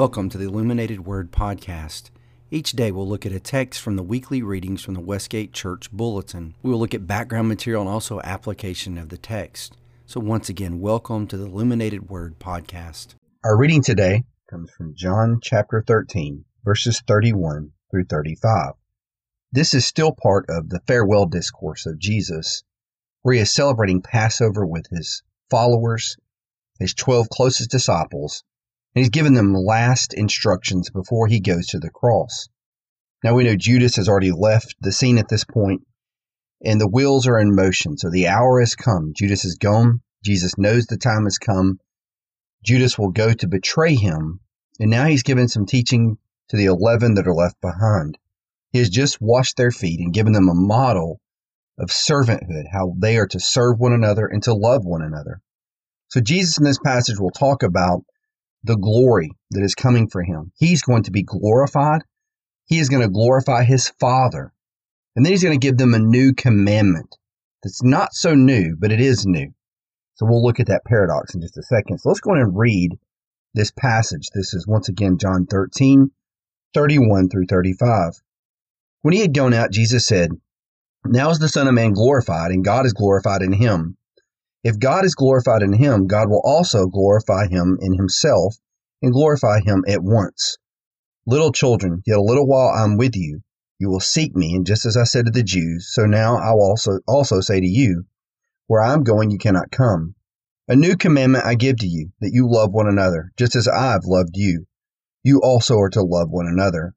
Welcome to the Illuminated Word Podcast. Each day we'll look at a text from the weekly readings from the Westgate Church Bulletin. We will look at background material and also application of the text. So, once again, welcome to the Illuminated Word Podcast. Our reading today comes from John chapter 13, verses 31 through 35. This is still part of the farewell discourse of Jesus, where he is celebrating Passover with his followers, his 12 closest disciples, and he's given them last instructions before he goes to the cross. Now we know Judas has already left the scene at this point, and the wheels are in motion. So the hour has come. Judas is gone. Jesus knows the time has come. Judas will go to betray him, and now he's given some teaching to the 11 that are left behind. He has just washed their feet and given them a model of servanthood, how they are to serve one another and to love one another. So Jesus in this passage will talk about the glory that is coming for him. He's going to be glorified. He is going to glorify his Father. And then he's going to give them a new commandment that's not so new, but it is new. So we'll look at that paradox in just a second. So let's go and read this passage. This is once again John 13, 31 through 35. When he had gone out, Jesus said, Now is the Son of Man glorified, and God is glorified in him. If God is glorified in him, God will also glorify him in himself and glorify him at once. Little children, yet a little while I am with you. You will seek me, and just as I said to the Jews, so now I will also, also say to you, Where I am going, you cannot come. A new commandment I give to you, that you love one another, just as I have loved you. You also are to love one another.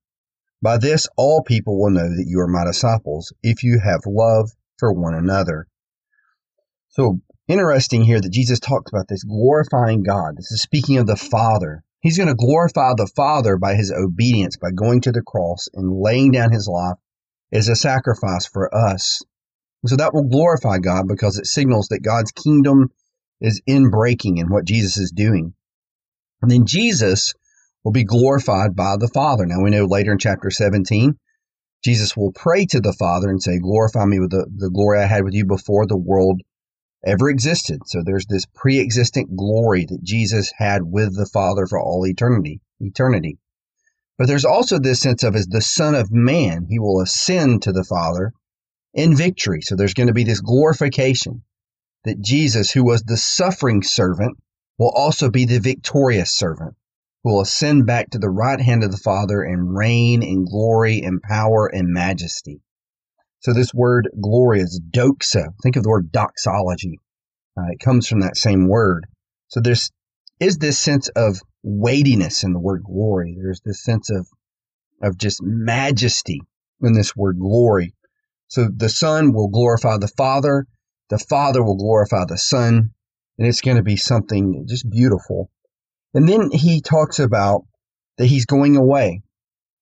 By this all people will know that you are my disciples, if you have love for one another. So interesting here that Jesus talks about this glorifying God. This is speaking of the Father. He's going to glorify the Father by his obedience, by going to the cross and laying down his life as a sacrifice for us. So that will glorify God because it signals that God's kingdom is in breaking in what Jesus is doing. And then Jesus will be glorified by the Father. Now we know later in chapter 17, Jesus will pray to the Father and say, Glorify me with the, the glory I had with you before the world ever existed. So there's this pre-existent glory that Jesus had with the Father for all eternity, eternity. But there's also this sense of as the Son of Man, he will ascend to the Father in victory. So there's going to be this glorification that Jesus, who was the suffering servant, will also be the victorious servant who will ascend back to the right hand of the Father and reign in glory and power and majesty. So this word glory is doxa. Think of the word doxology. Uh, it comes from that same word. So there's is this sense of weightiness in the word glory. There's this sense of of just majesty in this word glory. So the Son will glorify the Father, the Father will glorify the Son, and it's going to be something just beautiful. And then he talks about that he's going away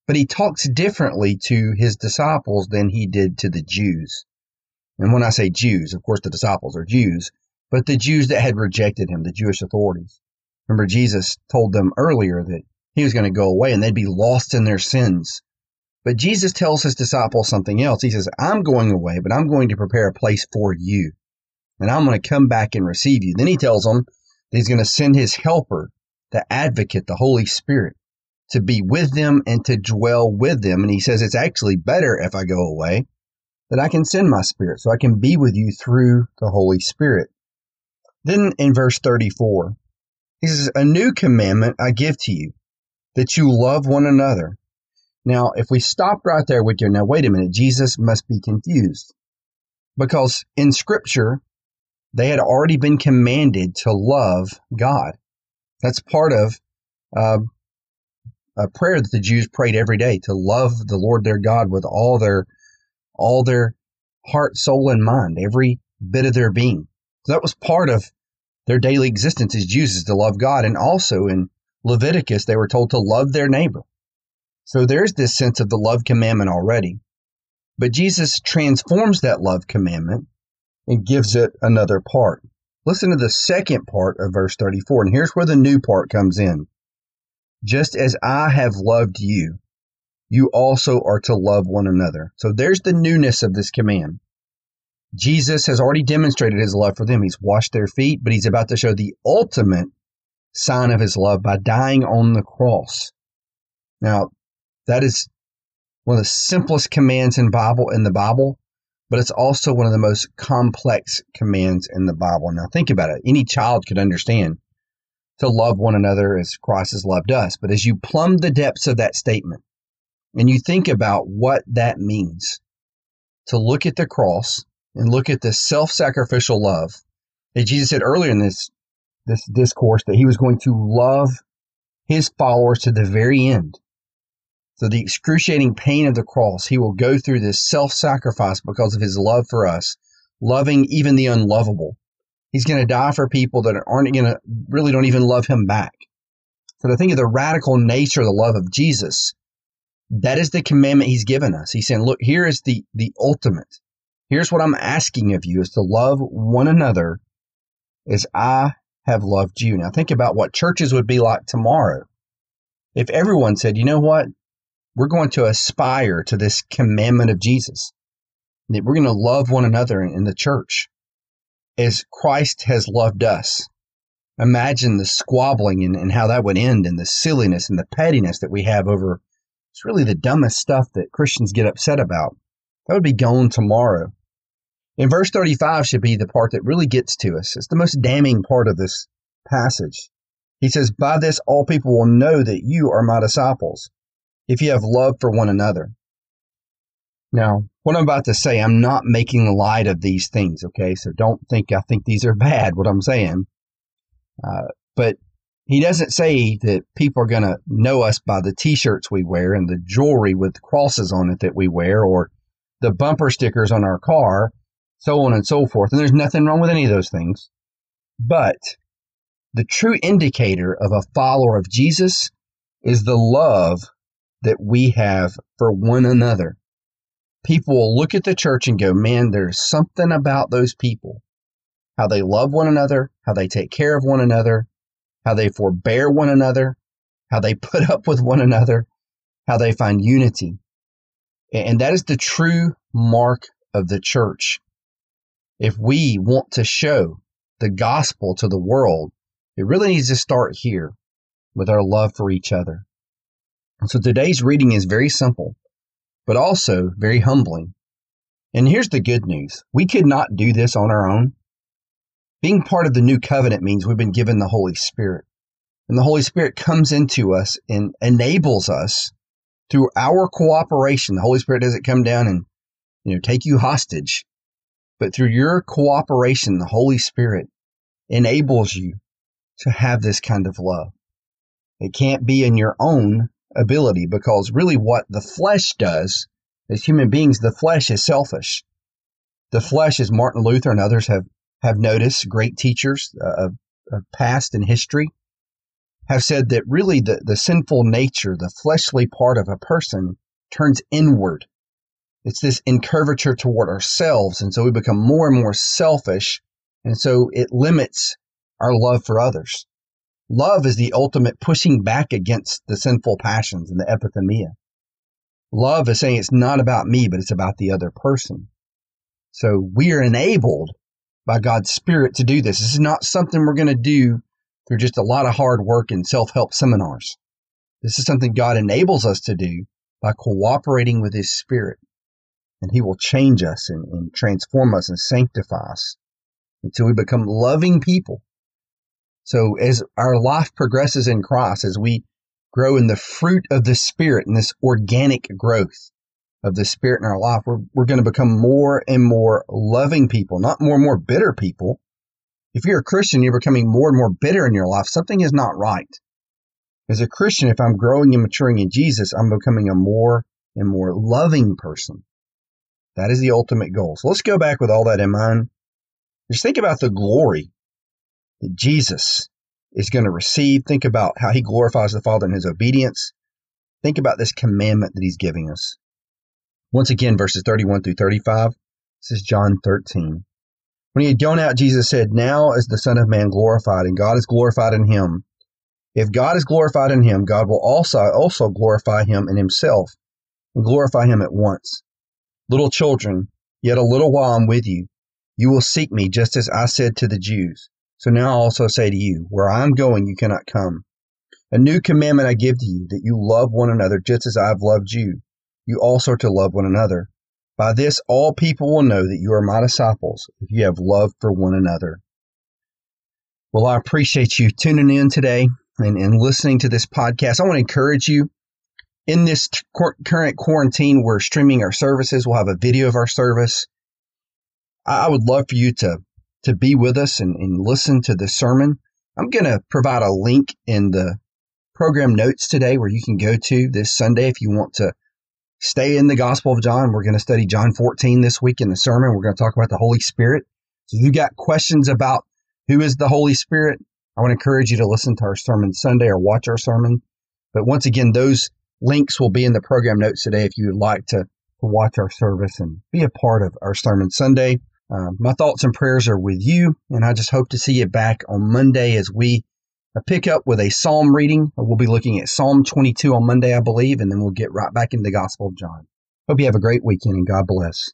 but he talks differently to his disciples than he did to the Jews. And when I say Jews, of course the disciples are Jews, but the Jews that had rejected him, the Jewish authorities. Remember, Jesus told them earlier that he was going to go away and they'd be lost in their sins. But Jesus tells his disciples something else. He says, I'm going away, but I'm going to prepare a place for you. And I'm going to come back and receive you. Then he tells them that he's going to send his helper, the advocate, the Holy Spirit to be with them and to dwell with them. And he says it's actually better if I go away that I can send my spirit so I can be with you through the Holy Spirit. Then in verse 34, he says, A new commandment I give to you, that you love one another. Now, if we stop right there with you, now wait a minute, Jesus must be confused. Because in Scripture, they had already been commanded to love God. That's part of uh, a prayer that the Jews prayed every day to love the Lord their God with all their all their heart, soul, and mind, every bit of their being. So that was part of their daily existence as Jews is to love God. And also in Leviticus, they were told to love their neighbor. So there's this sense of the love commandment already. But Jesus transforms that love commandment and gives it another part. Listen to the second part of verse 34. And here's where the new part comes in. Just as I have loved you, you also are to love one another. So there's the newness of this command. Jesus has already demonstrated his love for them. He's washed their feet, but he's about to show the ultimate sign of his love by dying on the cross. Now, that is one of the simplest commands in Bible in the Bible, but it's also one of the most complex commands in the Bible. Now think about it. Any child could understand to love one another as Christ has loved us. But as you plumb the depths of that statement and you think about what that means, to look at the cross and look at the self-sacrificial love that Jesus said earlier in this this discourse that he was going to love his followers to the very end. So the excruciating pain of the cross, he will go through this self-sacrifice because of his love for us, loving even the unlovable. He's going to die for people that aren't going to really don't even love him back. So to think of the radical nature of the love of Jesus, that is the commandment he's given us. He's saying, look, here is the, the ultimate. Here's what I'm asking of you is to love one another as I have loved you. Now think about what churches would be like tomorrow. If everyone said, you know what? We're going to aspire to this commandment of Jesus. That we're going to love one another in the church as Christ has loved us. Imagine the squabbling and, and how that would end and the silliness and the pettiness that we have over it's really the dumbest stuff that Christians get upset about. That would be gone tomorrow. And verse 35 should be the part that really gets to us. It's the most damning part of this passage. He says, By this all people will know that you are my disciples, if you have love for one another. Now, what I'm about to say, I'm not making light of these things, okay? So don't think I think these are bad, what I'm saying. Uh, but he doesn't say that people are going to know us by the t shirts we wear and the jewelry with crosses on it that we wear or the bumper stickers on our car, so on and so forth. And there's nothing wrong with any of those things. But the true indicator of a follower of Jesus is the love that we have for one another people will look at the church and go, man, there's something about those people. How they love one another, how they take care of one another, how they forbear one another, how they put up with one another, how they find unity. And that is the true mark of the church. If we want to show the gospel to the world, it really needs to start here with our love for each other. so today's reading is very simple but also very humbling. And here's the good news we could not do this on our own. Being part of the new covenant means we've been given the Holy Spirit. And the Holy Spirit comes into us and enables us through our cooperation. The Holy Spirit doesn't come down and, you know, take you hostage, but through your cooperation, the Holy Spirit enables you to have this kind of love. It can't be in your own ability because really what the flesh does as human beings, the flesh is selfish. The flesh, as Martin Luther and others have, have noticed, great teachers uh, of, of past and history, have said that really the, the sinful nature, the fleshly part of a person turns inward. It's this incurvature toward ourselves. And so we become more and more selfish. And so it limits our love for others. Love is the ultimate pushing back against the sinful passions and the epithemia. Love is saying it's not about me, but it's about the other person. So we are enabled by God's Spirit to do this. This is not something we're going to do through just a lot of hard work and self help seminars. This is something God enables us to do by cooperating with His Spirit. And He will change us and, and transform us and sanctify us until we become loving people so as our life progresses in Christ, as we grow in the fruit of the Spirit and this organic growth of the Spirit in our life, we're, we're going to become more and more loving people, not more and more bitter people. If you're a Christian, you're becoming more and more bitter in your life. Something is not right. As a Christian, if I'm growing and maturing in Jesus, I'm becoming a more and more loving person. That is the ultimate goal. So let's go back with all that in mind. Just think about the glory that Jesus is going to receive. Think about how he glorifies the Father in his obedience. Think about this commandment that he's giving us. Once again, verses 31 through 35. This is John 13. When he had gone out, Jesus said, Now is the Son of Man glorified, and God is glorified in him. If God is glorified in him, God will also also glorify him in himself, and glorify him at once. Little children, yet a little while I'm with you. You will seek me, just as I said to the Jews. So now I also say to you, where I am going, you cannot come. A new commandment I give to you, that you love one another just as I have loved you. You also are to love one another. By this, all people will know that you are my disciples if you have love for one another. Well, I appreciate you tuning in today and, and listening to this podcast. I want to encourage you in this t- current quarantine, we're streaming our services. We'll have a video of our service. I, I would love for you to, to be with us and, and listen to the sermon. I'm going to provide a link in the program notes today where you can go to this Sunday if you want to stay in the Gospel of John. We're going to study John 14 this week in the sermon. We're going to talk about the Holy Spirit. So if you got questions about who is the Holy Spirit, I want to encourage you to listen to our sermon Sunday or watch our sermon. But once again, those links will be in the program notes today if you would like to, to watch our service and be a part of our sermon Sunday. Uh, my thoughts and prayers are with you, and I just hope to see you back on Monday as we pick up with a psalm reading. We'll be looking at Psalm 22 on Monday, I believe, and then we'll get right back into the Gospel of John. Hope you have a great weekend and God bless.